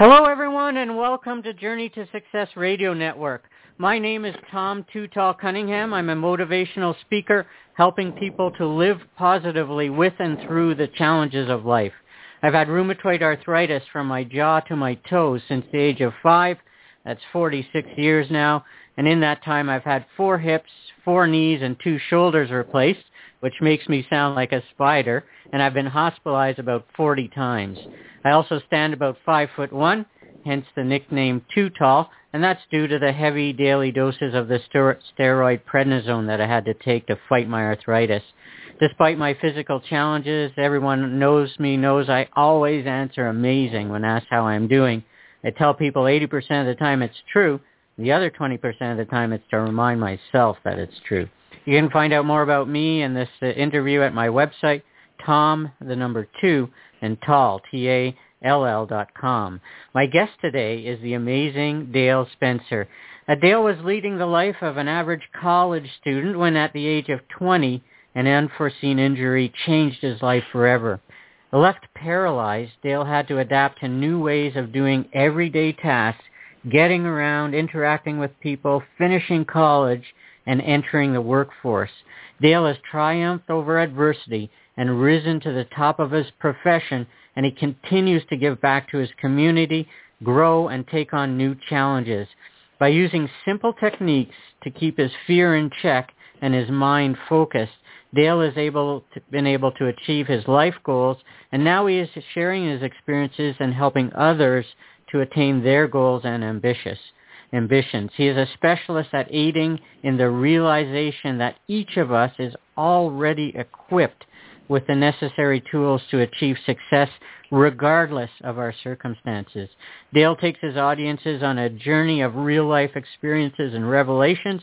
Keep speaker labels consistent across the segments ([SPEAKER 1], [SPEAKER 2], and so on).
[SPEAKER 1] Hello, everyone, and welcome to Journey to Success Radio Network. My name is Tom Too Tall Cunningham. I'm a motivational speaker helping people to live positively with and through the challenges of life. I've had rheumatoid arthritis from my jaw to my toes since the age of five. That's 46 years now. And in that time, I've had four hips, four knees, and two shoulders replaced, which makes me sound like a spider. And I've been hospitalized about 40 times. I also stand about five foot one, hence the nickname Too Tall, and that's due to the heavy daily doses of the steroid prednisone that I had to take to fight my arthritis. Despite my physical challenges, everyone knows me, knows I always answer amazing when asked how I'm doing. I tell people 80% of the time it's true. The other 20% of the time it's to remind myself that it's true. You can find out more about me and this uh, interview at my website, Tom, the number two, and Tall, T-A-L-L dot com. My guest today is the amazing Dale Spencer. Uh, Dale was leading the life of an average college student when at the age of 20, an unforeseen injury changed his life forever. Left paralyzed, Dale had to adapt to new ways of doing everyday tasks, getting around, interacting with people, finishing college, and entering the workforce. Dale has triumphed over adversity and risen to the top of his profession, and he continues to give back to his community, grow, and take on new challenges. By using simple techniques to keep his fear in check and his mind focused, Dale has able to, been able to achieve his life goals, and now he is sharing his experiences and helping others to attain their goals and ambitious ambitions. He is a specialist at aiding in the realization that each of us is already equipped with the necessary tools to achieve success regardless of our circumstances. Dale takes his audiences on a journey of real-life experiences and revelations,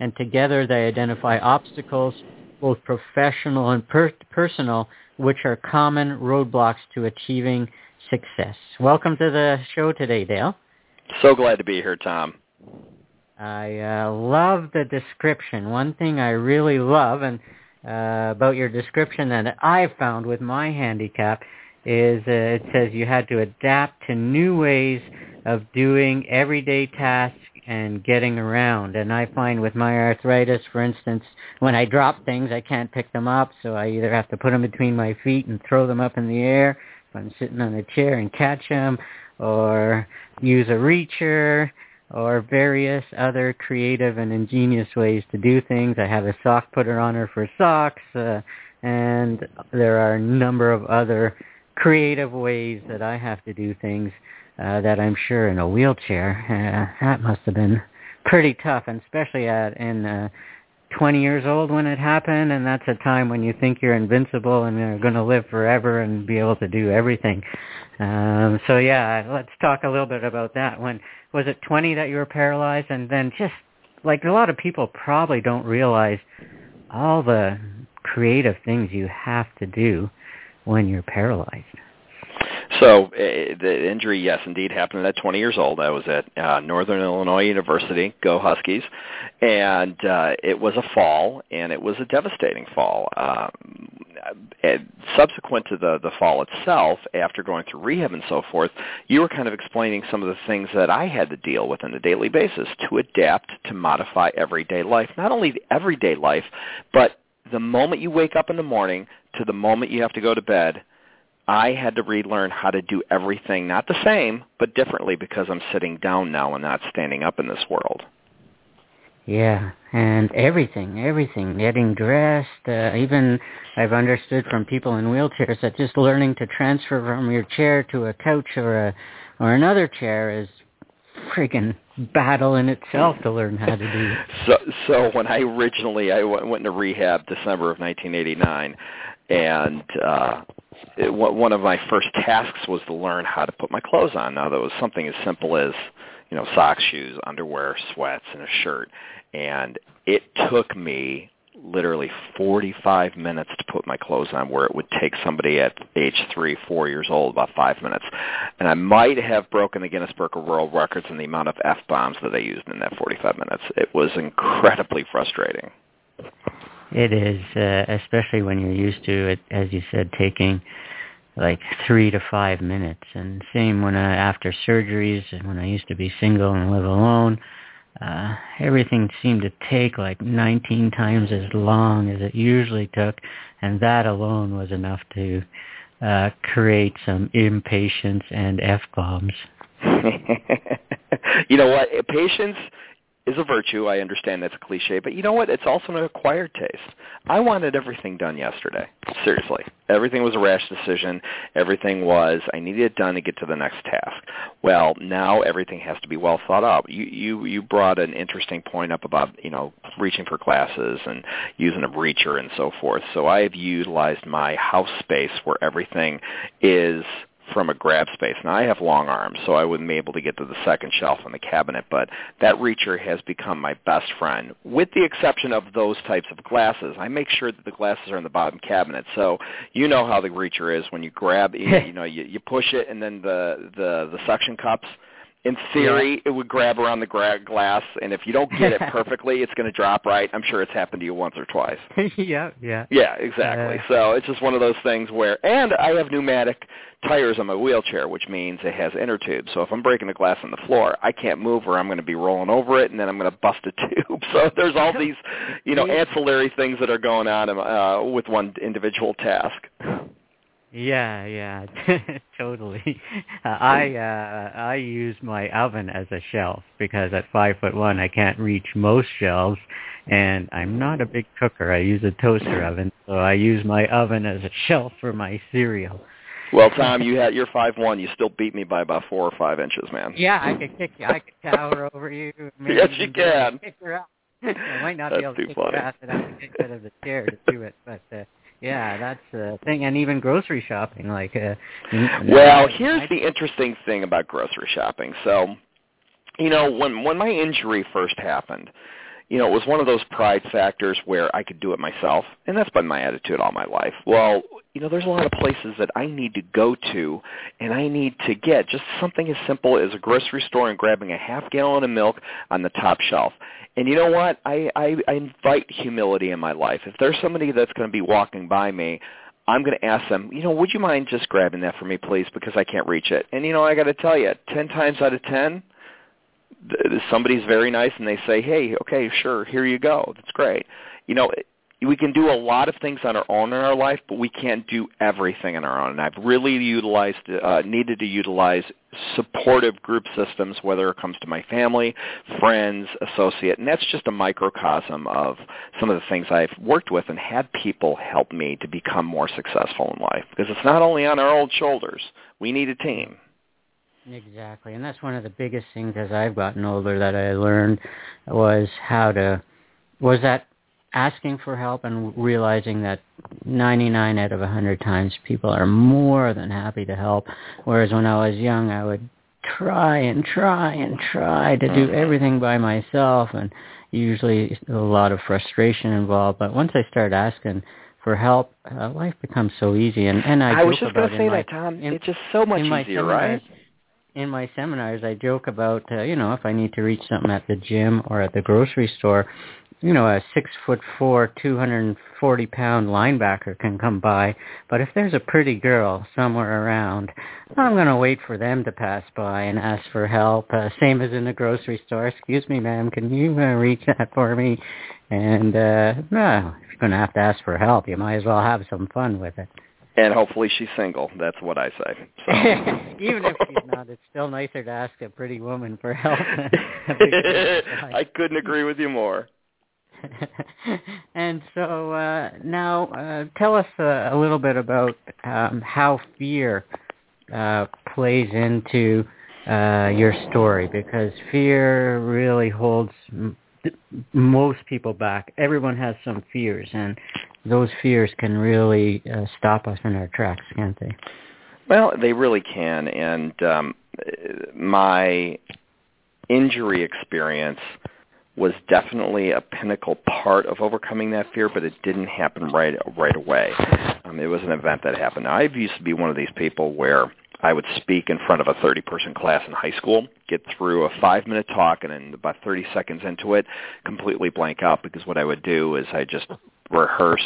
[SPEAKER 1] and together they identify obstacles, both professional and per- personal, which are common roadblocks to achieving success. Welcome to the show today, Dale.
[SPEAKER 2] So glad to be here, Tom.
[SPEAKER 1] I uh, love the description. One thing I really love, and uh, about your description that I've found with my handicap is uh, it says you had to adapt to new ways of doing everyday tasks and getting around. And I find with my arthritis, for instance, when I drop things, I can't pick them up, so I either have to put them between my feet and throw them up in the air if I'm sitting on a chair and catch them, or use a reacher, or various other creative and ingenious ways to do things. I have a sock putter on her for socks, uh, and there are a number of other creative ways that I have to do things uh, that I'm sure in a wheelchair, uh, that must have been pretty tough, and especially at in uh, 20 years old when it happened, and that's a time when you think you're invincible and you're going to live forever and be able to do everything. Um, so yeah, let's talk a little bit about that. When was it 20 that you were paralyzed, and then just like a lot of people probably don't realize all the creative things you have to do when you're paralyzed.
[SPEAKER 2] So uh, the injury, yes, indeed happened at 20 years old. I was at uh, Northern Illinois University, go Huskies, and uh, it was a fall, and it was a devastating fall. Um, subsequent to the the fall itself, after going through rehab and so forth, you were kind of explaining some of the things that I had to deal with on a daily basis to adapt to modify everyday life. Not only the everyday life, but the moment you wake up in the morning to the moment you have to go to bed I had to relearn how to do everything, not the same, but differently because I'm sitting down now and not standing up in this world.
[SPEAKER 1] Yeah, and everything, everything, getting dressed, uh, even I've understood from people in wheelchairs that just learning to transfer from your chair to a couch or a or another chair is friggin' battle in itself to learn how to do.
[SPEAKER 2] so so when I originally I went, went into rehab December of 1989 and uh it, one of my first tasks was to learn how to put my clothes on. Now that was something as simple as you know socks, shoes, underwear, sweats, and a shirt, and it took me literally 45 minutes to put my clothes on where it would take somebody at age three, four years old about five minutes. And I might have broken the Guinness Book of World Records in the amount of F-bombs that I used in that 45 minutes. It was incredibly frustrating.
[SPEAKER 1] It is, uh, especially when you're used to it, as you said, taking like three to five minutes. And same when I, after surgeries, when I used to be single and live alone, uh, everything seemed to take like 19 times as long as it usually took, and that alone was enough to uh, create some impatience and f-bombs.
[SPEAKER 2] you know what? Patience is a virtue. I understand that's a cliche, but you know what? It's also an acquired taste. I wanted everything done yesterday. Seriously. Everything was a rash decision. Everything was I needed it done to get to the next task. Well, now everything has to be well thought out. You you you brought an interesting point up about, you know, reaching for glasses and using a reacher and so forth. So I have utilized my house space where everything is from a grab space. Now I have long arms, so I wouldn't be able to get to the second shelf in the cabinet, but that reacher has become my best friend. With the exception of those types of glasses, I make sure that the glasses are in the bottom cabinet. So you know how the reacher is when you grab, you, you know, you, you push it and then the the the suction cups in theory, it would grab around the gra- glass, and if you don't get it perfectly, it's going to drop right. I'm sure it's happened to you once or twice.
[SPEAKER 1] yeah, yeah.
[SPEAKER 2] Yeah, exactly. Uh, so it's just one of those things where, and I have pneumatic tires on my wheelchair, which means it has inner tubes. So if I'm breaking the glass on the floor, I can't move, or I'm going to be rolling over it, and then I'm going to bust a tube. So there's all these, you know, ancillary things that are going on uh, with one individual task.
[SPEAKER 1] Yeah, yeah, totally. Uh, I uh, I use my oven as a shelf because at five foot one I can't reach most shelves, and I'm not a big cooker. I use a toaster oven, so I use my oven as a shelf for my cereal.
[SPEAKER 2] Well, Tom, you had you're five one. You still beat me by about four or five inches, man.
[SPEAKER 1] Yeah, I could kick you. I could tower over you.
[SPEAKER 2] yes, you can.
[SPEAKER 1] Kick her out. I might not
[SPEAKER 2] That's
[SPEAKER 1] be able to kick
[SPEAKER 2] funny.
[SPEAKER 1] her out without kick out of the chair to do it, but. uh yeah, that's the thing, and even grocery shopping. Like, uh,
[SPEAKER 2] well, here's the interesting thing about grocery shopping. So, you know, when when my injury first happened, you know, it was one of those pride factors where I could do it myself, and that's been my attitude all my life. Well, you know, there's a lot of places that I need to go to, and I need to get just something as simple as a grocery store and grabbing a half gallon of milk on the top shelf. And you know what? I, I, I invite humility in my life. If there's somebody that's going to be walking by me, I'm going to ask them, you know, would you mind just grabbing that for me, please, because I can't reach it. And you know, I got to tell you, ten times out of ten, somebody's very nice and they say, hey, okay, sure, here you go. That's great. You know, we can do a lot of things on our own in our life, but we can't do everything on our own. And I've really utilized, uh, needed to utilize supportive group systems, whether it comes to my family, friends, associate, and that's just a microcosm of some of the things I've worked with and had people help me to become more successful in life. Because it's not only on our old shoulders. We need a team.
[SPEAKER 1] Exactly, and that's one of the biggest things as I've gotten older that I learned was how to was that asking for help and realizing that 99 out of 100 times people are more than happy to help. Whereas when I was young, I would try and try and try to do mm-hmm. everything by myself and usually a lot of frustration involved. But once I started asking for help, uh, life becomes so easy. And, and I,
[SPEAKER 2] I was just
[SPEAKER 1] going
[SPEAKER 2] to say
[SPEAKER 1] my,
[SPEAKER 2] that, Tom.
[SPEAKER 1] In,
[SPEAKER 2] it's just so much
[SPEAKER 1] easier,
[SPEAKER 2] right?
[SPEAKER 1] in my seminars, I joke about, uh, you know, if I need to reach something at the gym or at the grocery store, you know, a six foot four, 240 pound linebacker can come by, but if there's a pretty girl somewhere around, I'm going to wait for them to pass by and ask for help. Uh, same as in the grocery store. Excuse me, ma'am, can you uh, reach that for me? And, uh, no, if you're going to have to ask for help, you might as well have some fun with it.
[SPEAKER 2] And hopefully she's single. That's what I say. So.
[SPEAKER 1] Even if she's not, it's still nicer to ask a pretty woman for help.
[SPEAKER 2] I couldn't agree with you more.
[SPEAKER 1] and so uh, now, uh, tell us uh, a little bit about um, how fear uh, plays into uh, your story, because fear really holds m- most people back. Everyone has some fears, and those fears can really uh, stop us in our tracks, can't they?
[SPEAKER 2] Well, they really can, and um, my injury experience was definitely a pinnacle part of overcoming that fear, but it didn't happen right right away. Um, it was an event that happened. Now, I used to be one of these people where I would speak in front of a 30-person class in high school, get through a five-minute talk, and then about 30 seconds into it, completely blank out because what I would do is I just rehearse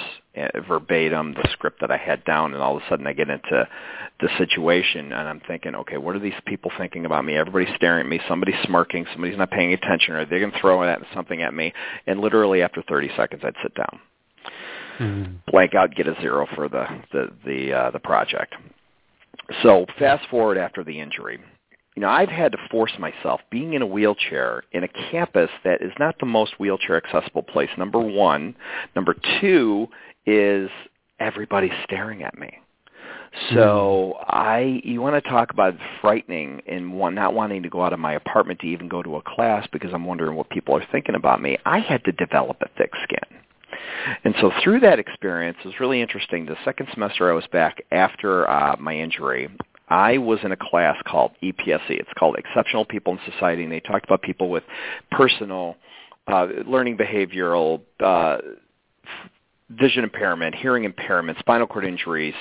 [SPEAKER 2] verbatim the script that I had down, and all of a sudden I get into the situation, and I'm thinking, okay, what are these people thinking about me? Everybody's staring at me. Somebody's smirking. Somebody's not paying attention, or they're going to throw something at me. And literally after 30 seconds, I'd sit down, mm-hmm. blank out, get a zero for the the the uh, the project. So fast forward after the injury you know, I've had to force myself being in a wheelchair in a campus that is not the most wheelchair accessible place. Number one. Number two is everybody's staring at me. So mm. I, you want to talk about frightening and one, not wanting to go out of my apartment to even go to a class because I'm wondering what people are thinking about me. I had to develop a thick skin. And so through that experience, it was really interesting. The second semester I was back after uh, my injury, I was in a class called EPSC. It's called Exceptional People in Society, and they talked about people with personal, uh, learning behavioral, uh, vision impairment, hearing impairment, spinal cord injuries,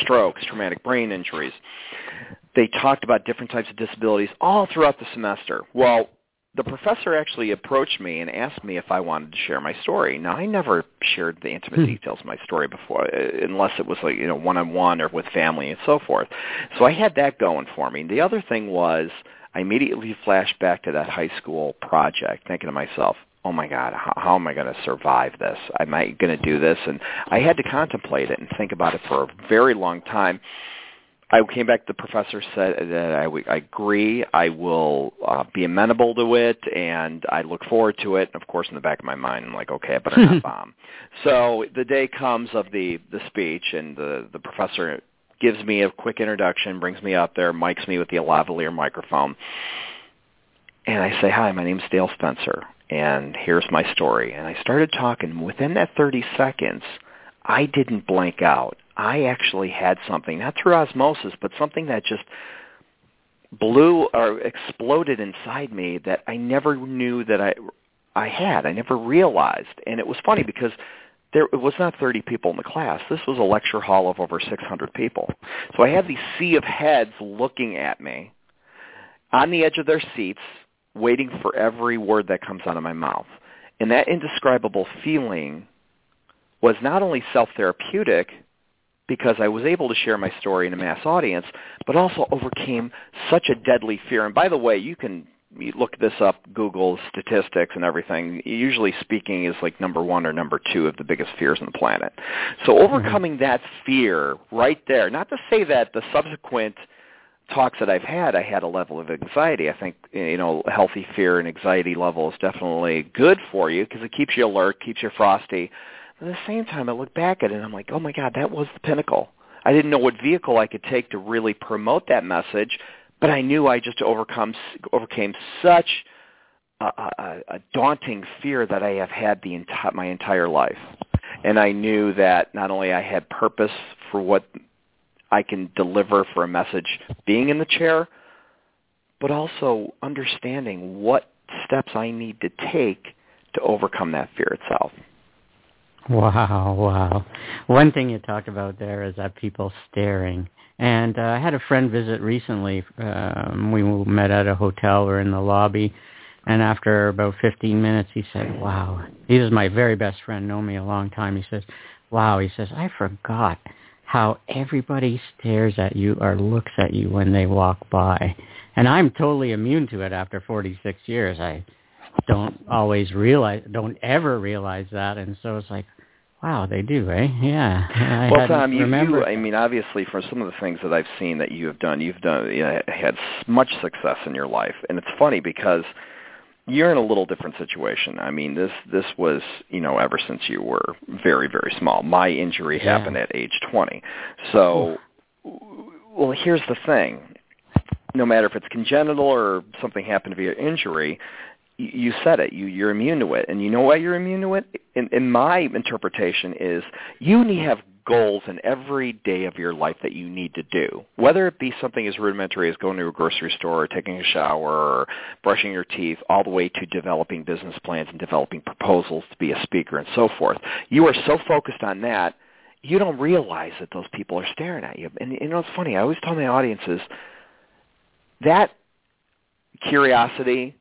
[SPEAKER 2] strokes, traumatic brain injuries. They talked about different types of disabilities all throughout the semester. Well, the professor actually approached me and asked me if I wanted to share my story. Now, I never shared the intimate hmm. details of my story before, uh, unless it was like you know one on one or with family and so forth. So I had that going for me. The other thing was I immediately flashed back to that high school project, thinking to myself, "Oh my God, how, how am I going to survive this? Am I going to do this?" And I had to contemplate it and think about it for a very long time. I came back. The professor said that I, I agree. I will uh, be amenable to it, and I look forward to it. And of course, in the back of my mind, I'm like, okay, I better not bomb. So the day comes of the the speech, and the the professor gives me a quick introduction, brings me up there, mics me with the lavalier microphone, and I say, hi, my name's Dale Spencer, and here's my story. And I started talking. Within that 30 seconds, I didn't blank out. I actually had something, not through osmosis, but something that just blew or exploded inside me that I never knew that I I had. I never realized. And it was funny because there it was not 30 people in the class. This was a lecture hall of over 600 people. So I had these sea of heads looking at me on the edge of their seats, waiting for every word that comes out of my mouth. And that indescribable feeling was not only self-therapeutic, because I was able to share my story in a mass audience, but also overcame such a deadly fear. And by the way, you can look this up, Google statistics and everything. Usually speaking is like number one or number two of the biggest fears on the planet. So mm-hmm. overcoming that fear right there, not to say that the subsequent talks that I've had, I had a level of anxiety. I think you know, healthy fear and anxiety level is definitely good for you because it keeps you alert, keeps you frosty. At the same time, I look back at it and I'm like, oh my God, that was the pinnacle. I didn't know what vehicle I could take to really promote that message, but I knew I just overcome overcame such a, a, a daunting fear that I have had the enti- my entire life, and I knew that not only I had purpose for what I can deliver for a message being in the chair, but also understanding what steps I need to take to overcome that fear itself.
[SPEAKER 1] Wow, wow. One thing you talked about there is that people staring. And uh, I had a friend visit recently. Um, we met at a hotel. We're in the lobby. And after about 15 minutes, he said, wow. He was my very best friend, known me a long time. He says, wow. He says, I forgot how everybody stares at you or looks at you when they walk by. And I'm totally immune to it after 46 years. I don't always realize, don't ever realize that, and so it's like, wow, they do, eh? Yeah.
[SPEAKER 2] I well, Tom, you, you, I mean, obviously, from some of the things that I've seen that you have done, you've done, you know, had much success in your life, and it's funny because you're in a little different situation. I mean, this this was, you know, ever since you were very very small. My injury yeah. happened at age 20. So, well, here's the thing. No matter if it's congenital or something happened via injury, you said it. You, you're immune to it, and you know why you're immune to it. In, in my interpretation, is you need to have goals in every day of your life that you need to do, whether it be something as rudimentary as going to a grocery store or taking a shower or brushing your teeth, all the way to developing business plans and developing proposals to be a speaker and so forth. You are so focused on that, you don't realize that those people are staring at you. And you know, it's funny. I always tell my audiences that curiosity,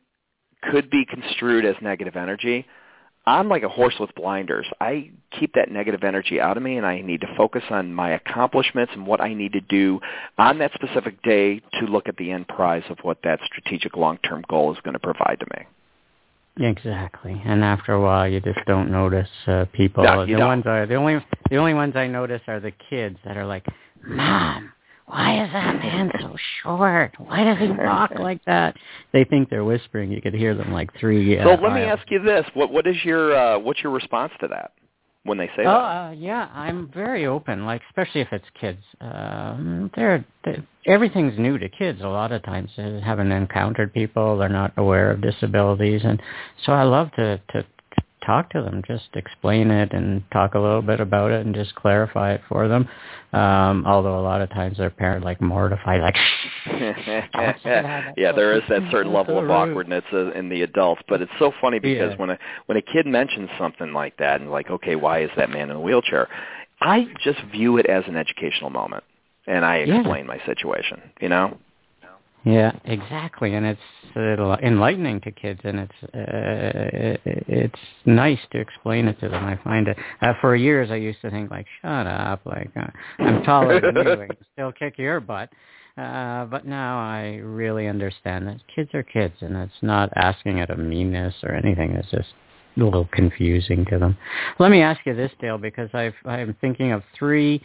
[SPEAKER 2] could be construed as negative energy. I'm like a horse with blinders. I keep that negative energy out of me and I need to focus on my accomplishments and what I need to do on that specific day to look at the end prize of what that strategic long-term goal is going to provide to me.
[SPEAKER 1] Exactly. And after a while, you just don't notice uh, people.
[SPEAKER 2] No,
[SPEAKER 1] the
[SPEAKER 2] don't.
[SPEAKER 1] ones are the only the only ones I notice are the kids that are like, "Mom, why is that man so short? Why does he walk like that?" They think they're whispering. You could hear them like three. Uh,
[SPEAKER 2] so let me
[SPEAKER 1] aisles.
[SPEAKER 2] ask you this: what what is your uh, what's your response to that when they say
[SPEAKER 1] Oh,
[SPEAKER 2] that?
[SPEAKER 1] uh, yeah, I'm very open. Like, especially if it's kids. Um, they're, they everything's new to kids. A lot of times they haven't encountered people. They're not aware of disabilities, and so I love to to talk to them, just explain it and talk a little bit about it and just clarify it for them. Um, although a lot of times their parents like mortified, like.
[SPEAKER 2] yeah, there is that certain level of awkwardness in the adults, but it's so funny because
[SPEAKER 1] Yeah.
[SPEAKER 2] when a when a kid mentions something like that and like, okay, why is that man in a wheelchair? I just view it as an educational moment, and I
[SPEAKER 1] Yeah.
[SPEAKER 2] explain my situation. You know.
[SPEAKER 1] Yeah, exactly, and it's enlightening to kids, and it's uh, it's nice to explain it to them. I find it. Uh, for years, I used to think like, "Shut up!" Like uh, I'm taller than you, I still kick your butt. Uh, but now I really understand that kids are kids, and it's not asking out of meanness or anything. It's just a little confusing to them. Let me ask you this, Dale, because I've, I'm thinking of three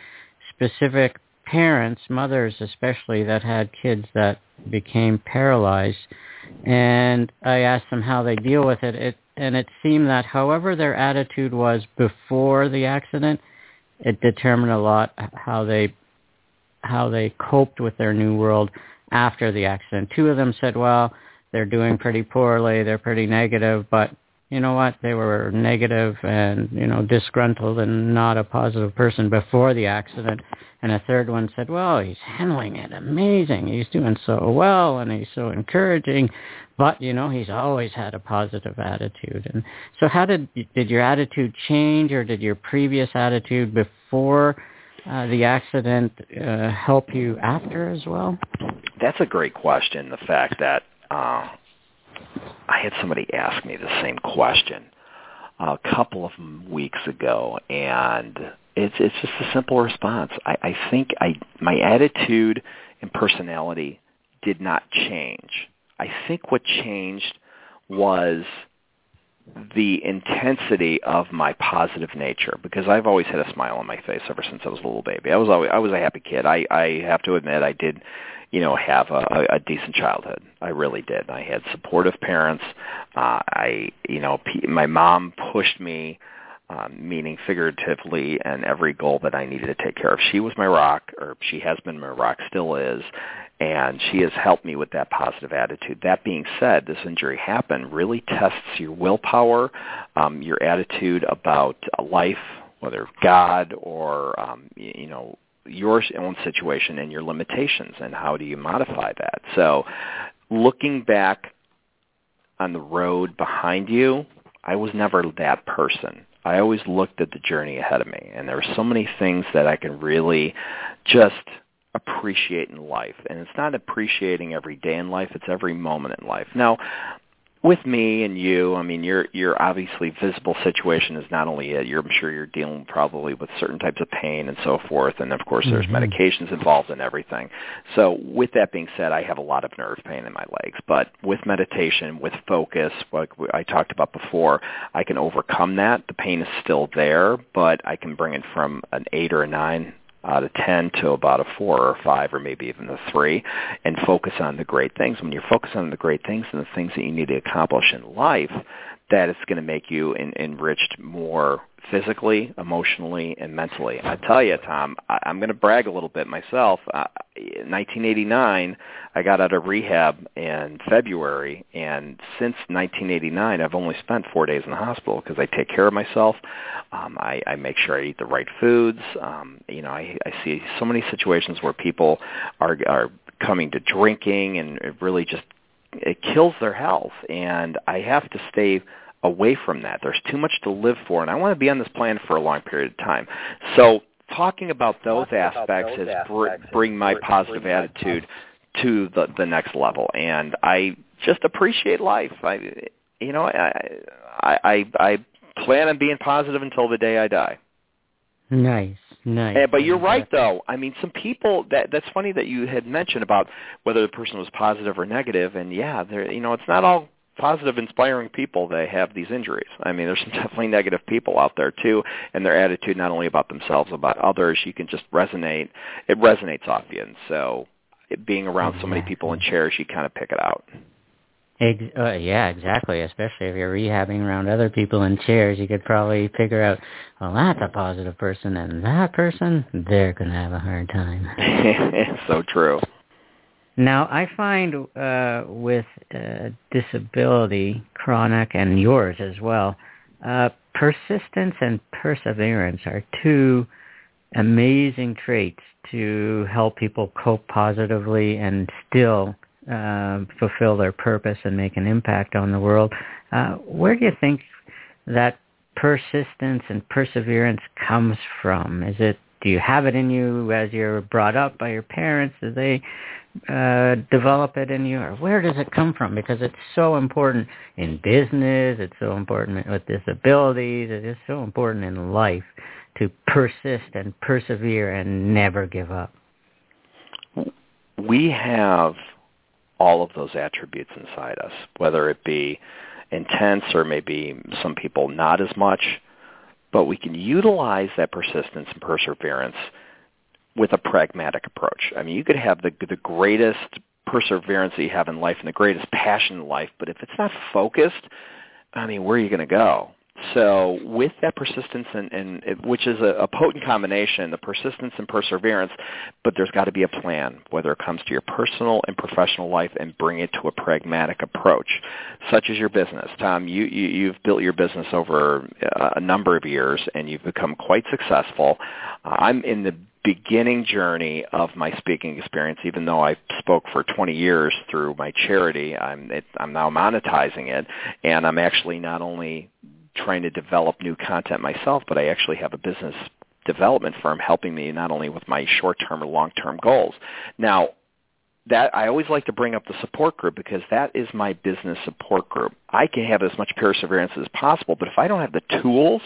[SPEAKER 1] specific parents, mothers especially, that had kids that became paralyzed. And I asked them how they deal with it. it and it seemed that however their attitude was before the accident, it determined a lot how they how they coped with their new world after the accident. Two of them said, well, they're doing pretty poorly, they're pretty negative, but you know what? They were negative and, you know, disgruntled and not a positive person before the accident. And a third one said, well, he's handling it amazing. He's doing so well and he's so encouraging. But, you know, he's always had a positive attitude. And so how did, did your attitude change or did your previous attitude before uh, the accident uh, help you after as well?
[SPEAKER 2] That's a great question. The fact that uh, I had somebody ask me the same question a couple of weeks ago, and it's it's just a simple response. I, I think I my attitude and personality did not change. I think what changed was the intensity of my positive nature because I've always had a smile on my face ever since I was a little baby. I was always I was a happy kid. I I have to admit I did you know have a, a, decent childhood. I really did. I had supportive parents. Uh I you know p- my mom pushed me um, meaning figuratively and every goal that I needed to take care of. She was my rock, or she has been my rock, still is, and she has helped me with that positive attitude. That being said, this injury happened really tests your willpower, um, your attitude about life, whether God or um, you know your own situation and your limitations, and how do you modify that. So, looking back on the road behind you, I was never that person. I always looked at the journey ahead of me, and there are so many things that I can really just appreciate in life. And it's not appreciating every day in life; it's every moment in life. Now, with me and you, I mean, your your obviously visible situation is not only it. You're, I'm sure you're dealing probably with certain types of pain and so forth, and of course there's
[SPEAKER 1] Mhm.
[SPEAKER 2] medications involved in everything. So with that being said, I have a lot of nerve pain in my legs, but with meditation, with focus, like I talked about before, I can overcome that. The pain is still there, but I can bring it from an eight or a nine out of 10 to about a 4 or a 5 or maybe even a 3 and focus on the great things. When you're focused on the great things and the things that you need to accomplish in life, that is going to make you en- enriched more physically, emotionally, and mentally. I tell you, Tom, I- I'm going to brag a little bit myself. Uh, in 1989, I got out of rehab in February, and since 1989, I've only spent four days in the hospital because I take care of myself. Um, I, I make sure I eat the right foods. Um, you know, I, I see so many situations where people are are coming to drinking, and really just it kills their health. And I have to stay away from that. There's too much to live for, and I want to be on this plan for a long period of time. So talking about those
[SPEAKER 3] Talking about
[SPEAKER 2] aspects
[SPEAKER 3] those
[SPEAKER 2] has br-
[SPEAKER 3] aspects has
[SPEAKER 2] bring my
[SPEAKER 3] br-
[SPEAKER 2] positive
[SPEAKER 3] bring my
[SPEAKER 2] attitude to the the next level, and I just appreciate life. I you know I I I, I plan on being positive until the day I die.
[SPEAKER 1] Nice, nice.
[SPEAKER 2] Uh, but you're right, though. I mean, some people. That that's funny that you had mentioned about whether the person was positive or negative, and yeah, there. You know, it's not all positive, inspiring people they have these injuries. I mean, there's some definitely negative people out there too, and their attitude not only about themselves, about others. You can just resonate. It resonates off you, and so it, being around so many people in chairs, you kind of pick it out.
[SPEAKER 1] Ex- uh, yeah, exactly. Especially if you're rehabbing around other people in chairs, you could probably figure out, well, that's a positive person, and that person, they're going to have a hard time.
[SPEAKER 2] so true.
[SPEAKER 1] Now, I find uh, with uh, disability, chronic, and yours as well, uh, persistence and perseverance are two amazing traits to help people cope positively and still uh, fulfill their purpose and make an impact on the world. Uh, where do you think that persistence and perseverance comes from? Is it do you have it in you as you're brought up by your parents? Do they uh, develop it in you, or where does it come from? Because it's so important in business. It's so important with disabilities. It is so important in life to persist and persevere and never give up.
[SPEAKER 2] We have all of those attributes inside us, whether it be intense or maybe some people not as much, but we can utilize that persistence and perseverance with a pragmatic approach. I mean, you could have the the greatest perseverance that you have in life and the greatest passion in life, but if it's not focused, I mean, where are you going to go? So with that persistence and, and which is a, a potent combination, the persistence and perseverance, but there's got to be a plan, whether it comes to your personal and professional life, and bring it to a pragmatic approach, such as your business. Tom, you, you you've built your business over a number of years, and you've become quite successful. Uh, I'm in the beginning journey of my speaking experience, even though I spoke for 20 years through my charity, I'm, it, I'm now monetizing it, and I'm actually not only trying to develop new content myself, but I actually have a business development firm helping me not only with my short-term or long-term goals. Now, that I always like to bring up the support group because that is my business support group. I can have as much perseverance as possible, but if I don't have the tools,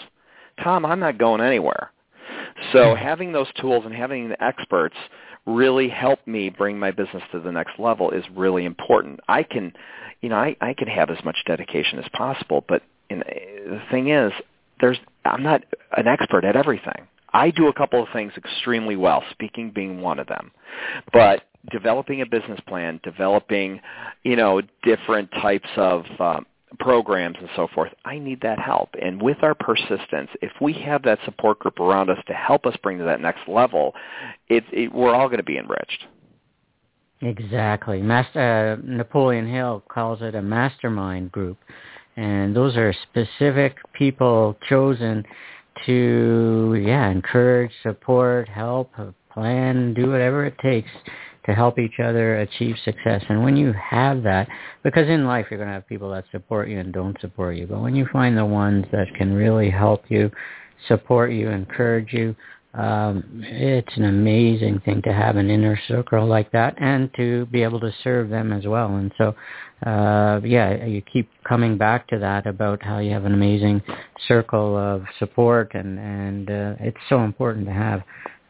[SPEAKER 2] Tom, I'm not going anywhere. So hmm. having those tools and having the experts really help me bring my business to the next level is really important. I can, you know, I, I can have as much dedication as possible, but and the thing is, there's I'm not an expert at everything. I do a couple of things extremely well, speaking being one of them. But developing a business plan, developing, you know, different types of um, programs and so forth, I need that help. And with our persistence, if we have that support group around us to help us bring to that next level, it, it, we're all going to be enriched.
[SPEAKER 1] Exactly. Master, uh, Napoleon Hill calls it a mastermind group and those are specific people chosen to yeah encourage support help plan do whatever it takes to help each other achieve success and when you have that because in life you're going to have people that support you and don't support you but when you find the ones that can really help you support you encourage you um, it's an amazing thing to have an inner circle like that and to be able to serve them as well. And so, uh, yeah, you keep coming back to that about how you have an amazing circle of support and, and, uh, it's so important to have.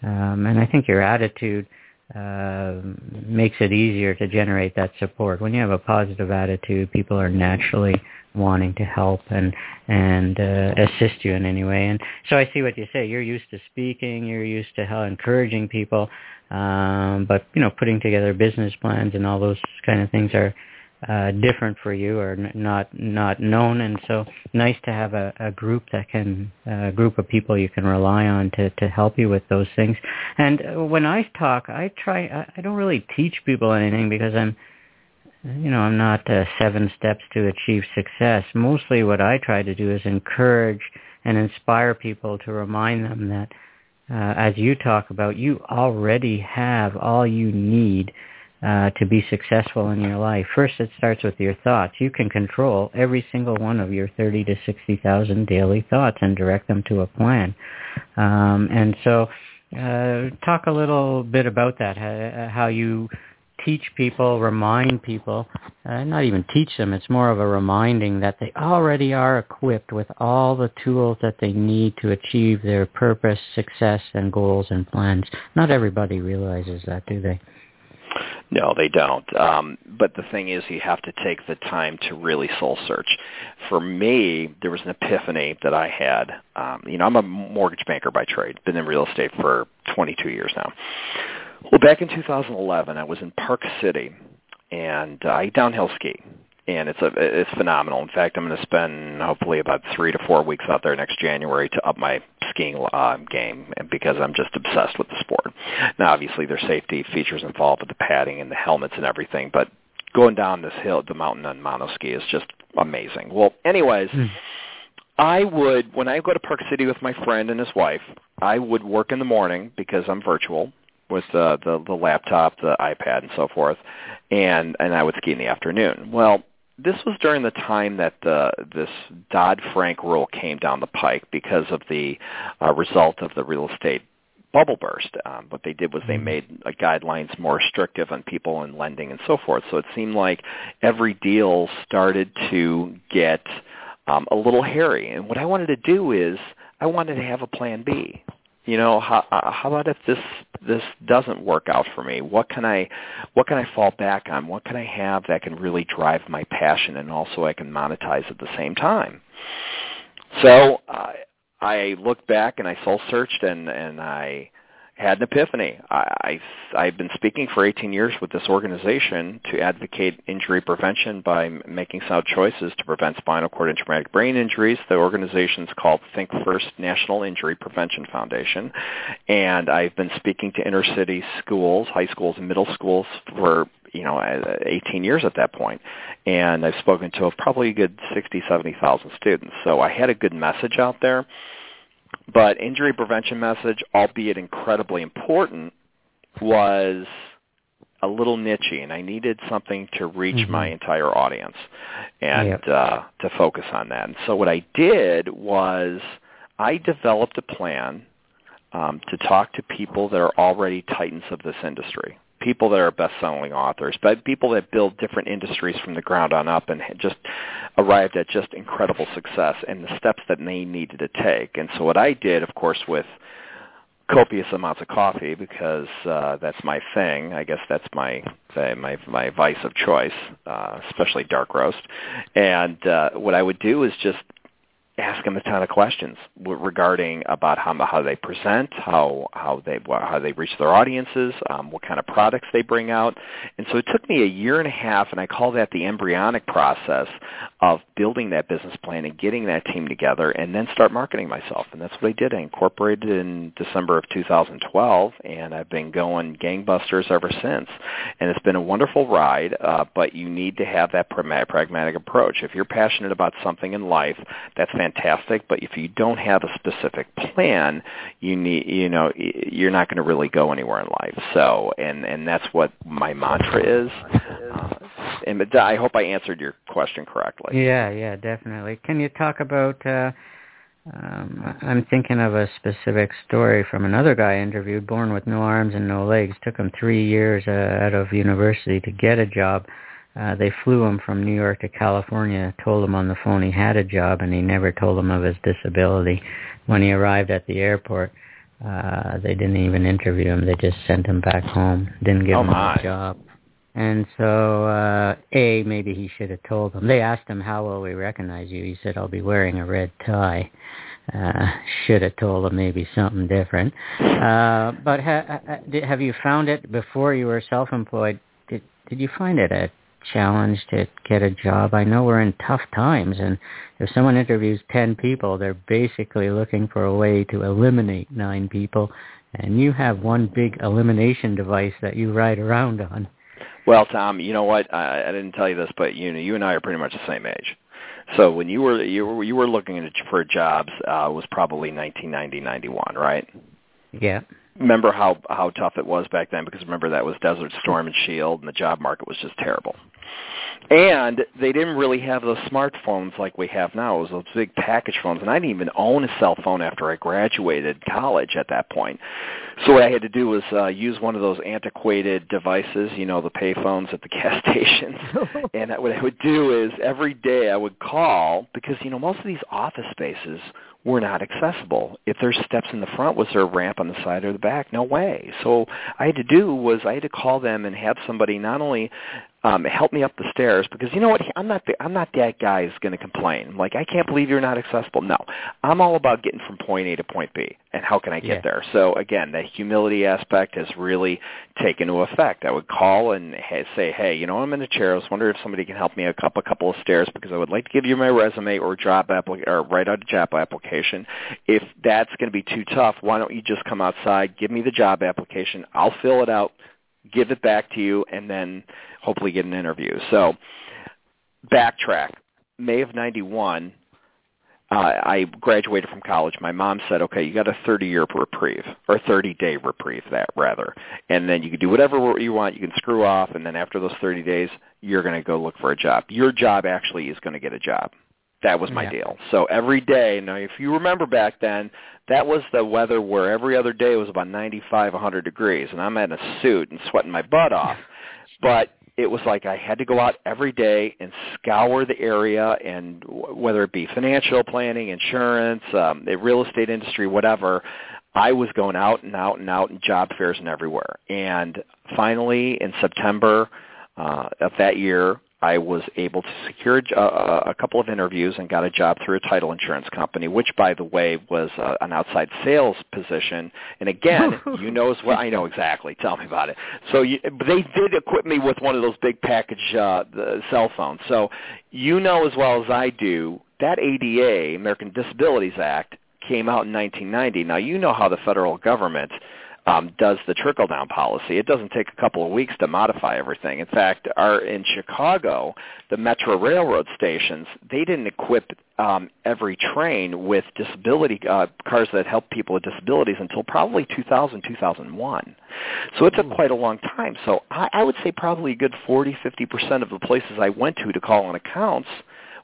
[SPEAKER 1] Um, and I think your attitude, uh, makes it easier to generate that support. When you have a positive attitude, people are naturally wanting to help and and uh, assist you in any way. And so I see what you say. You're used to speaking. You're used to how encouraging people. Um, but you know, putting together business plans and all those kind of things are uh, different for you or n- not not known. And so nice to have a, a group that can a group of people you can rely on to to help you with those things. And uh, when I talk, I try. I, I don't really teach people anything because I'm you know, I'm not uh, seven steps to achieve success. Mostly what I try to do is encourage and inspire people to remind them that, uh, as you talk about, you already have all you need uh, to be successful in your life. First, it starts with your thoughts. You can control every single one of your 30 to 60,000 daily thoughts and direct them to a plan. Um, and so, uh, talk a little bit about that, how, how you teach people, remind people uh, not even teach them, it's more of a reminding that they already are equipped with all the tools that they need to achieve their purpose, success, and goals and plans. Not everybody realizes that, do they?
[SPEAKER 2] No, they don't. Um, but the thing is, you have to take the time to really soul search. For me, there was an epiphany that I had. Um, you know, I'm a mortgage banker by trade. Been in real estate for 22 years now. Well, back in 2011, I was in Park City, and uh, I downhill ski, and it's a it's phenomenal. In fact, I'm going to spend hopefully about three to four weeks out there next January to up my skiing uh, game, because I'm just obsessed with the sport. Now, obviously, there's safety features involved with the padding and the helmets and everything, but going down this hill, the mountain on monoski is just amazing. Well, anyways. Hmm. I would, when I go to Park City with my friend and his wife, I would work in the morning because I'm virtual, with the, the the laptop, the iPad, and so forth, and and I would ski in the afternoon. Well, this was during the time that uh, this Dodd Frank rule came down the pike because of the uh, result of the real estate bubble burst. Um, what they did was they mm-hmm. made uh, guidelines more restrictive on people and lending and so forth. So it seemed like every deal started to get um, a little hairy. And what I wanted to do is I wanted to have a plan B you know how how about if this this doesn't work out for me? What can i what can i fall back on? What can i have that can really drive my passion and also i can monetize at the same time? So uh, i looked back and i soul searched and and i had an epiphany. I, I, I've been speaking for 18 years with this organization to advocate injury prevention by making sound choices to prevent spinal cord and traumatic brain injuries. The organization is called Think First National Injury Prevention Foundation. And I've been speaking to inner city schools, high schools and middle schools for you know uh, 18 years at that point and i've spoken to probably a good 60 70,000 students so i had a good message out there but injury prevention message, albeit incredibly important, was a little nichey, and I needed something to reach mm-hmm. my entire audience and yep. uh, to focus on that. And so what I did was I developed a plan um, to talk to people that are already titans of this industry people that are best-selling authors, but people that build different industries from the ground on up and just arrived at just incredible success and the steps that they needed to take. And so what I did, of course, with copious amounts of coffee because uh, that's my thing. I guess that's my my my vice of choice, uh, especially dark roast. And uh, what I would do is just ask them a ton of questions regarding about how how they present, how how they how they reach their audiences, um, what kind of products they bring out, and so it took me a year and a half, and I call that the embryonic process of building that business plan and getting that team together, and then start marketing myself, and that's what I did. I incorporated in December of 2012, and I've been going gangbusters ever since, and it's been a wonderful ride. Uh, but you need to have that pragmatic approach. If you're passionate about something in life, that's fantastic fantastic, but if you don't have a specific plan, you need you know you're not going to really go anywhere in life. So, and and that's what my mantra is. Uh, and I hope I answered your question correctly.
[SPEAKER 1] Yeah, yeah, definitely. Can you talk about? Uh, um, I'm thinking of a specific story from another guy I interviewed, born with no arms and no legs. Took him three years uh, out of university to get a job they flew him from New York to California, told him on the phone he had a job, and he never told them of his disability. When he arrived at the airport, uh, they didn't even interview him. They just sent him back home. Didn't give
[SPEAKER 2] oh
[SPEAKER 1] him
[SPEAKER 2] my.
[SPEAKER 1] a job. And so, uh, A, maybe he should have told them. They asked him, how will we recognize you? He said, I'll be wearing a red tie. Uh, should have told them maybe something different. Uh, but ha- have you found it before you were self-employed? Did, did you find it a challenge to get a job. I know we're in tough times, and if someone interviews 10 people, they're basically looking for a way to eliminate nine people, and you have one big elimination device that you ride around on.
[SPEAKER 2] Well, Tom, you know what? I, I didn't tell you this, but you know, you and I are pretty much the same age. So when you were you were you were looking for jobs, uh, it was probably 1990, 91, right?
[SPEAKER 1] Yeah
[SPEAKER 2] remember how how tough it was back then because remember that was Desert Storm and Shield and the job market was just terrible. And they didn't really have those smartphones like we have now. It was those big package phones, and I didn't even own a cell phone after I graduated college at that point. So what I had to do was uh, use one of those antiquated devices, you know, the pay phones at the gas stations. and what I would do is every day I would call because you know most of these office spaces were not accessible. If there's steps in the front, was there a ramp on the side or the back? No way. So I had to do was I had to call them and have somebody not only um, help me up the stairs because you know what I'm not the, I'm not that guy who's going to complain like I can't believe you're not accessible. No, I'm all about getting from point A to point B and how can I get
[SPEAKER 1] yeah.
[SPEAKER 2] there. So again, the humility aspect has really taken to effect. I would call and say, hey, you know I'm in a chair. I was wondering if somebody can help me up a couple of stairs because I would like to give you my resume or job applic- or write out a job application. If that's going to be too tough, why don't you just come outside, give me the job application, I'll fill it out, give it back to you, and then hopefully get an interview. So backtrack. May of 91, uh, I graduated from college. My mom said, okay, you got a 30-year reprieve, or 30-day reprieve, that rather. And then you can do whatever you want. You can screw off, and then after those 30 days, you're going to go look for a job. Your job actually is going to get a job. That was my
[SPEAKER 1] yeah.
[SPEAKER 2] deal. So every day, now if you remember back then, that was the weather where every other day was about 95, 100 degrees, and I'm in a suit and sweating my butt off. But it was like I had to go out every day and scour the area, and whether it be financial planning, insurance, um, the real estate industry, whatever, I was going out and out and out in job fairs and everywhere. And finally, in September uh, of that year, I was able to secure a, a couple of interviews and got a job through a title insurance company, which, by the way, was uh, an outside sales position. And again, you know as well. I know exactly. Tell me about it. So you, they did equip me with one of those big package uh, the cell phones. So you know as well as I do that ADA, American Disabilities Act, came out in 1990. Now you know how the federal government um, does the trickle down policy. It doesn't take a couple of weeks to modify everything. In fact, our in Chicago, the Metra Railroad stations, they didn't equip um, every train with disability uh, cars that help people with disabilities until probably 2000, 2001. So it took quite a long time. So I, I would say probably a good 40, 50% of the places I went to to call on accounts –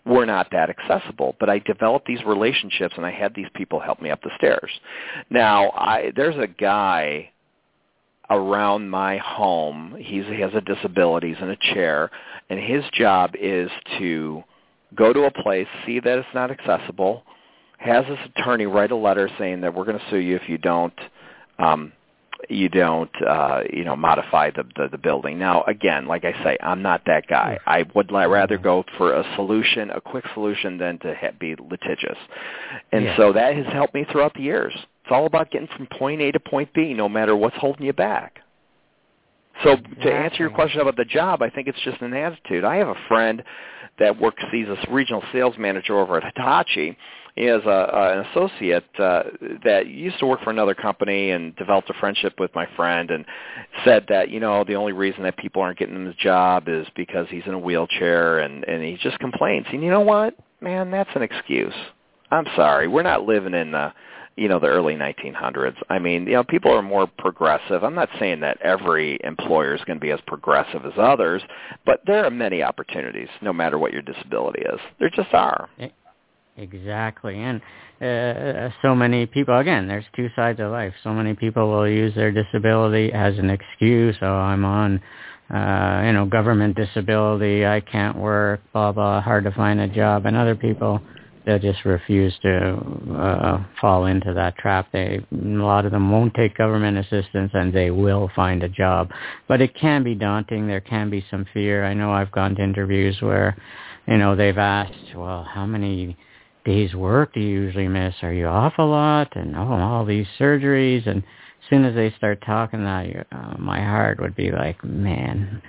[SPEAKER 2] were not that accessible. But I developed these relationships, and I had these people help me up the stairs. Now, I, there's a guy around my home. He's, he has a disability. He's in a chair, and his job is to go to a place, see that it's not accessible, has his attorney write a letter saying that we're going to sue you if you don't um, you don't uh you know modify the, the the building. Now again like i say i'm not that guy. I would li- rather go for a solution a quick solution than to ha- be litigious. And
[SPEAKER 1] yeah.
[SPEAKER 2] so that has helped me throughout the years. It's all about getting from point a to point b no matter what's holding you back. So
[SPEAKER 1] exactly.
[SPEAKER 2] to answer your question about the job i think it's just an attitude. I have a friend that works he's a regional sales manager over at hitachi he has a, an associate uh, that used to work for another company and developed a friendship with my friend and said that you know the only reason that people aren't getting him the job is because he's in a wheelchair and and he just complains and you know what man that's an excuse i'm sorry we're not living in the you know the early 1900s. I mean, you know, people are more progressive. I'm not saying that every employer is going to be as progressive as others, but there are many opportunities no matter what your disability is. There just are.
[SPEAKER 1] Exactly, and uh, so many people. Again, there's two sides of life. So many people will use their disability as an excuse. Oh, I'm on, uh, you know, government disability. I can't work. Blah blah. Hard to find a job. And other people, they just refuse to uh, fall into that trap. They a lot of them won't take government assistance, and they will find a job. But it can be daunting. There can be some fear. I know I've gone to interviews where, you know, they've asked, well, how many days work do you usually miss? Are you off a lot? And oh, all these surgeries. And as soon as they start talking that, uh, my heart would be like, man,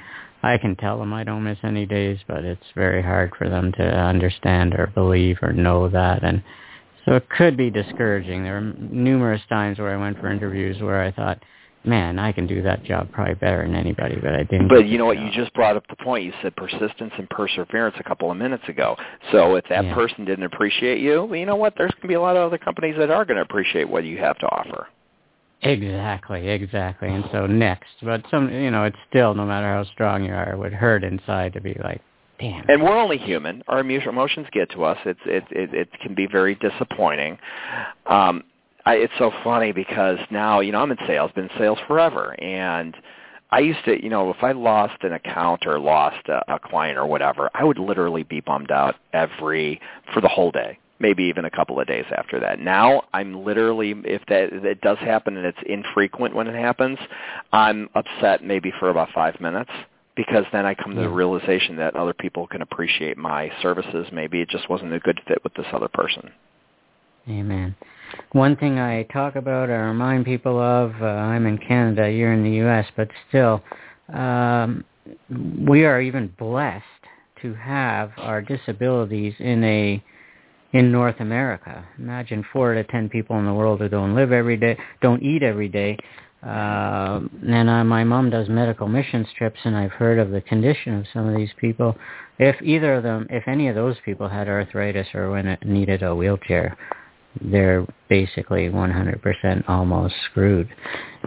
[SPEAKER 1] I can tell them I don't miss any days, but it's very hard for them to understand or believe or know that. And so it could be discouraging. There were numerous times where I went for interviews where I thought, man, I can do that job probably better than anybody, but I didn't.
[SPEAKER 2] But you know what?
[SPEAKER 1] Job.
[SPEAKER 2] You just brought up the point. You said persistence and perseverance a couple of minutes ago. So if that
[SPEAKER 1] yeah.
[SPEAKER 2] person didn't appreciate you, well, you know what? There's going to be a lot of other companies that are going to appreciate what you have to offer.
[SPEAKER 1] Exactly, exactly. And so next, but some, you know, it's still no matter how strong you are, it would hurt inside to be like, Damn.
[SPEAKER 2] And we're only human. Our emotions get to us. It's it it, it can be very disappointing. Um, I, it's so funny because now you know I'm in sales, been in sales forever, and I used to, you know, if I lost an account or lost a, a client or whatever, I would literally be bummed out every for the whole day, maybe even a couple of days after that. Now I'm literally, if that it does happen and it's infrequent when it happens, I'm upset maybe for about five minutes because then I come to the realization that other people can appreciate my services. Maybe it just wasn't a good fit with this other person.
[SPEAKER 1] Amen. One thing I talk about or remind people of, uh, I'm in Canada, you're in the U.S., but still, um, we are even blessed to have our disabilities in a in North America. Imagine four out of ten people in the world who don't live every day, don't eat every day. Uh, and uh, my mom does medical missions trips, and I've heard of the condition of some of these people. If either of them, if any of those people had arthritis or when it needed a wheelchair, they're basically 100% almost screwed.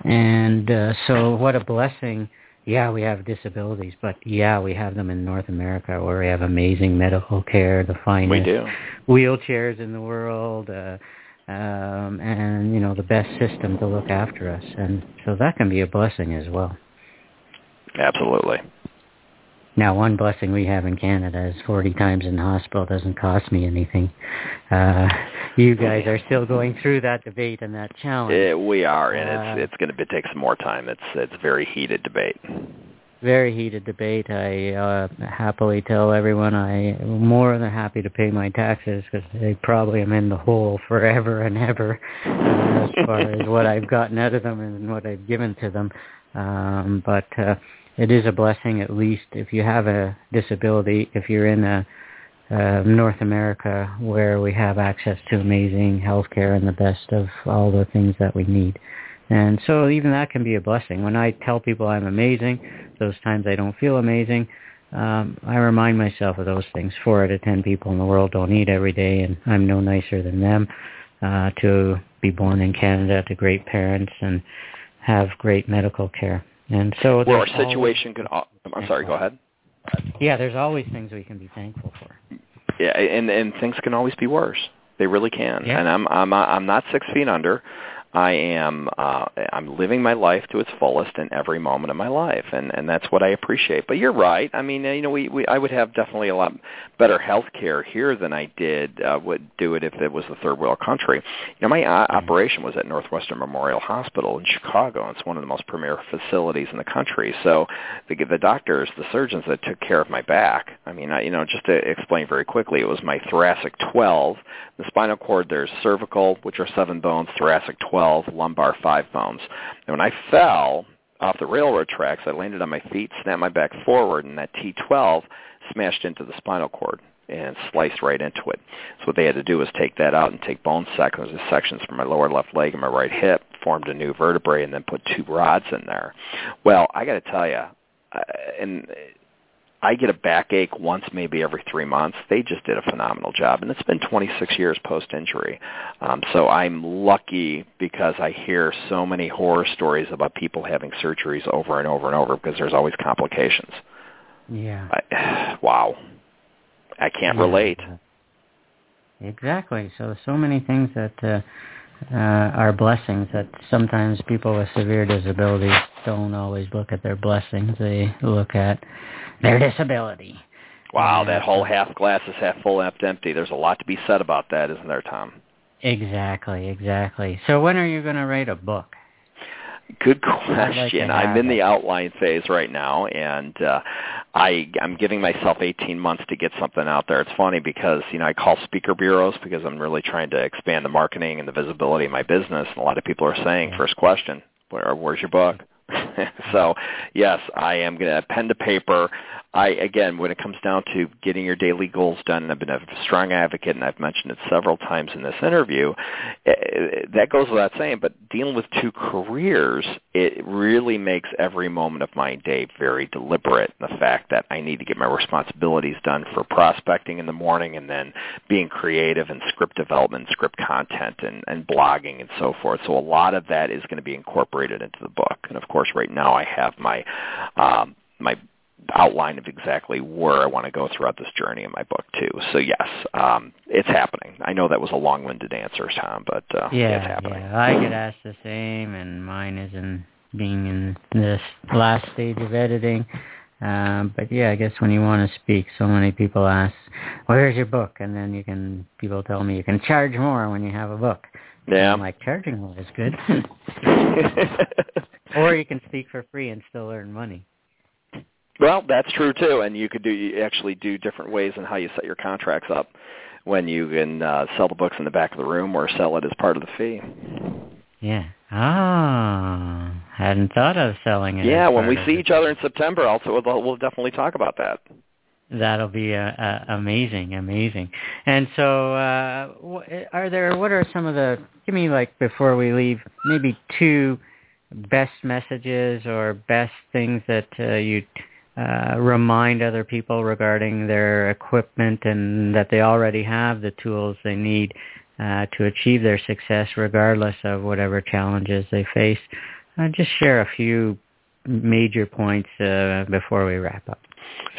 [SPEAKER 1] And uh, so what a blessing. Yeah, we have disabilities, but yeah, we have them in North America where we have amazing medical care, the finest
[SPEAKER 2] we do.
[SPEAKER 1] wheelchairs in the world, uh, um, and, you know, the best system to look after us. And so that can be a blessing as well.
[SPEAKER 2] Absolutely.
[SPEAKER 1] Now, one blessing we have in Canada is 40 times in the hospital doesn't cost me anything. Uh, you guys are still going through that debate and that challenge.
[SPEAKER 2] It, we are, and uh, it's it's going to take some more time. It's it's very heated debate.
[SPEAKER 1] Very heated debate. I uh, happily tell everyone I am more than happy to pay my taxes because they probably am in the hole forever and ever uh, as far as what I've gotten out of them and what I've given to them. Um, but uh, it is a blessing at least if you have a disability, if you're in a uh, North America where we have access to amazing health care and the best of all the things that we need. And so even that can be a blessing. When I tell people I'm amazing, those times I don't feel amazing, um, I remind myself of those things. Four out of ten people in the world don't eat every day, and I'm no nicer than them. Uh, to be born in Canada to great parents and have great medical care. And so
[SPEAKER 2] well, our situation can. I'm sorry. Go ahead.
[SPEAKER 1] Yeah, there's always things we can be thankful for.
[SPEAKER 2] Yeah, and and things can always be worse. They really can.
[SPEAKER 1] Yeah.
[SPEAKER 2] And I'm I'm I'm not six feet under. I am uh, I'm living my life to its fullest in every moment of my life, and and that's what I appreciate. But you're right. I mean, you know, we, we I would have definitely a lot better health care here than I did uh, would do it if it was the third world country. You know, my uh, operation was at Northwestern Memorial Hospital in Chicago, and it's one of the most premier facilities in the country. So the the doctors, the surgeons that took care of my back. I mean, I, you know, just to explain very quickly, it was my thoracic 12, the spinal cord. There's cervical, which are seven bones, thoracic 12 12, lumbar 5 bones. And when I fell off the railroad tracks, I landed on my feet, snapped my back forward, and that T12 smashed into the spinal cord and sliced right into it. So what they had to do was take that out and take bone sections, sections from my lower left leg and my right hip, formed a new vertebrae, and then put two rods in there. Well, I got to tell you, uh, and I get a backache once, maybe every three months. They just did a phenomenal job, and it's been 26 years post-injury. Um, so I'm lucky because I hear so many horror stories about people having surgeries over and over and over because there's always complications.
[SPEAKER 1] Yeah.
[SPEAKER 2] I, wow. I can't
[SPEAKER 1] yeah.
[SPEAKER 2] relate.
[SPEAKER 1] Exactly. So so many things that uh, uh, are blessings that sometimes people with severe disabilities don't always look at their blessings. They look at their disability.
[SPEAKER 2] Wow, that whole half glass is half full, half empty. There's a lot to be said about that, isn't there, Tom?
[SPEAKER 1] Exactly, exactly. So when are you going to write a book?
[SPEAKER 2] Good question.
[SPEAKER 1] Like
[SPEAKER 2] I'm in the outline phase right now, and uh, I I'm giving myself 18 months to get something out there. It's funny because you know I call speaker bureaus because I'm really trying to expand the marketing and the visibility of my business. And a lot of people are saying, first question, Where, where's your book? so yes, I am going to pen to paper. I again, when it comes down to getting your daily goals done, I've been a strong advocate, and I've mentioned it several times in this interview. Eh, eh, that goes without saying, but dealing with two careers, it really makes every moment of my day very deliberate. The fact that I need to get my responsibilities done for prospecting in the morning, and then being creative and script development, script content, and, and blogging, and so forth. So a lot of that is going to be incorporated into the book. And of course, right now I have my um, my outline of exactly where I want to go throughout this journey in my book too. So yes, um, it's happening. I know that was a long-winded answer, Tom, but uh,
[SPEAKER 1] yeah,
[SPEAKER 2] it's happening.
[SPEAKER 1] Yeah, I get asked the same, and mine is in being in this last stage of editing. Um, but yeah, I guess when you want to speak, so many people ask, "Where's your book?" And then you can people tell me you can charge more when you have a book.
[SPEAKER 2] Yeah,
[SPEAKER 1] I'm like charging more is good. or you can speak for free and still earn money.
[SPEAKER 2] Well, that's true too, and you could do you actually do different ways in how you set your contracts up when you can uh, sell the books in the back of the room or sell it as part of the fee.
[SPEAKER 1] Yeah. Ah, hadn't thought of selling it.
[SPEAKER 2] Yeah, when we see each other in September, also we'll, we'll definitely talk about that.
[SPEAKER 1] That'll be uh, uh, amazing, amazing. And so, uh, are there? What are some of the? Give me like before we leave, maybe two best messages or best things that uh, you uh, remind other people regarding their equipment and that they already have the tools they need uh, to achieve their success regardless of whatever challenges they face. Uh, just share a few major points uh, before we wrap up.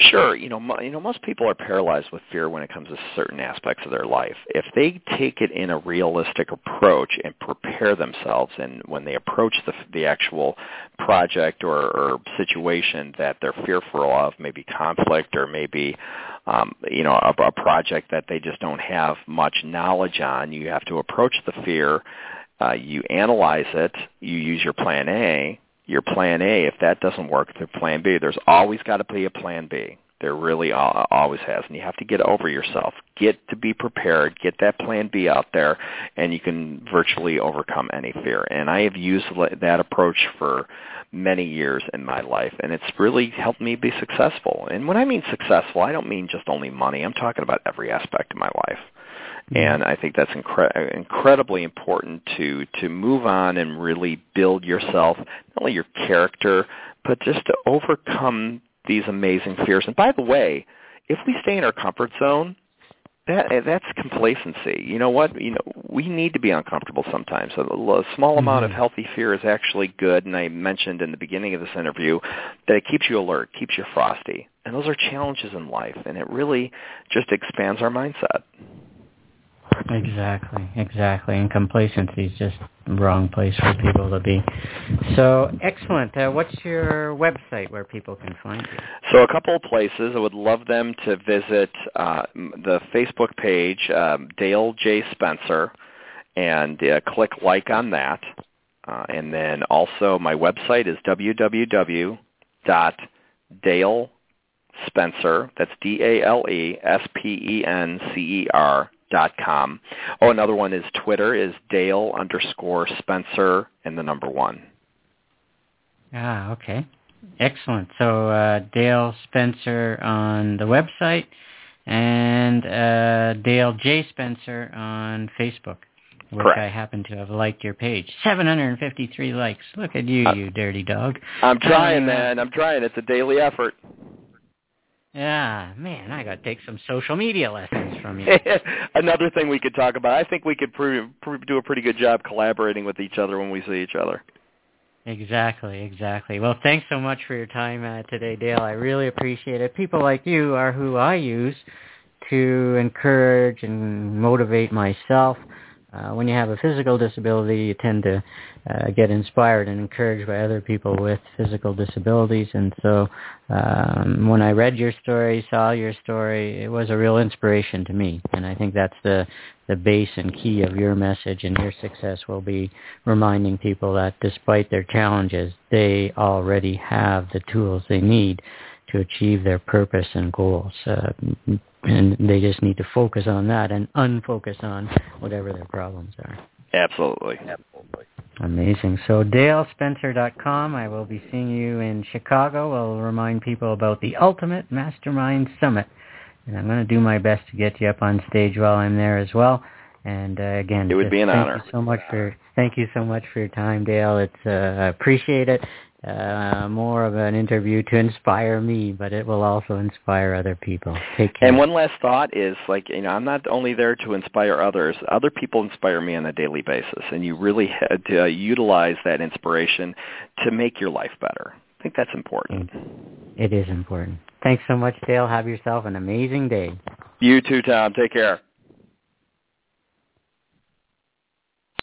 [SPEAKER 2] Sure. You know, you know, most people are paralyzed with fear when it comes to certain aspects of their life. If they take it in a realistic approach and prepare themselves, and when they approach the the actual project or, or situation that they're fearful of, maybe conflict or maybe um, you know a, a project that they just don't have much knowledge on, you have to approach the fear. Uh, you analyze it. You use your plan A your plan A. If that doesn't work, the plan B. There's always got to be a plan B. There really always has, and you have to get over yourself. Get to be prepared. Get that plan B out there, and you can virtually overcome any fear. And I have used that approach for many years in my life, and it's really helped me be successful. And when I mean successful, I don't mean just only money. I'm talking about every aspect of my life. And I think that's incre- incredibly important to to move on and really build yourself, not only your character, but just to overcome these amazing fears. And by the way, if we stay in our comfort zone, that that's complacency. You know what? You know we need to be uncomfortable sometimes. A, a small amount of mm-hmm. healthy fear is actually good. And I mentioned in the beginning of this interview that it keeps you alert, keeps you frosty, and those are challenges in life. And it really just expands our mindset.
[SPEAKER 1] Exactly, exactly. And complacency is just the wrong place for people to be. So excellent. Uh, what's your website where people can find you?
[SPEAKER 2] So a couple of places. I would love them to visit uh, the Facebook page, um, Dale J. Spencer, and uh, click like on that. Uh, and then also my website is www.dalespencer, that's D-A-L-E-S-P-E-N-C-E-R dot com. Oh, another one is Twitter is Dale underscore Spencer and the number one.
[SPEAKER 1] Ah, okay. Excellent. So uh, Dale Spencer on the website and uh, Dale J. Spencer on Facebook, which
[SPEAKER 2] Correct.
[SPEAKER 1] I happen to have liked your page. 753 likes. Look at you, uh, you dirty dog.
[SPEAKER 2] I'm trying, uh, man. I'm trying. It's a daily effort.
[SPEAKER 1] Yeah, man, I got to take some social media lessons from you.
[SPEAKER 2] Another thing we could talk about. I think we could do a pretty good job collaborating with each other when we see each other.
[SPEAKER 1] Exactly, exactly. Well, thanks so much for your time uh, today, Dale. I really appreciate it. People like you are who I use to encourage and motivate myself uh, when you have a physical disability, you tend to uh, get inspired and encouraged by other people with physical disabilities. And so um, when I read your story, saw your story, it was a real inspiration to me. And I think that's the, the base and key of your message and your success will be reminding people that despite their challenges, they already have the tools they need to achieve their purpose and goals. Uh, and they just need to focus on that and unfocus on whatever their problems are.
[SPEAKER 2] Absolutely. Absolutely.
[SPEAKER 1] Amazing. So dalespencer.com. I will be seeing you in Chicago. I'll remind people about the Ultimate Mastermind Summit. And I'm going to do my best to get you up on stage while I'm there as well. And uh, again,
[SPEAKER 2] it would be an
[SPEAKER 1] thank
[SPEAKER 2] honor.
[SPEAKER 1] You so much for thank you so much for your time, Dale. It's uh, I appreciate it uh, more of an interview to inspire me, but it will also inspire other people. Take care.
[SPEAKER 2] And one last thought is like, you know, I'm not only there to inspire others, other people inspire me on a daily basis, and you really had to uh, utilize that inspiration to make your life better. I think that's important.
[SPEAKER 1] It is important. Thanks so much, Dale. Have yourself an amazing day.
[SPEAKER 2] You too, Tom. Take care.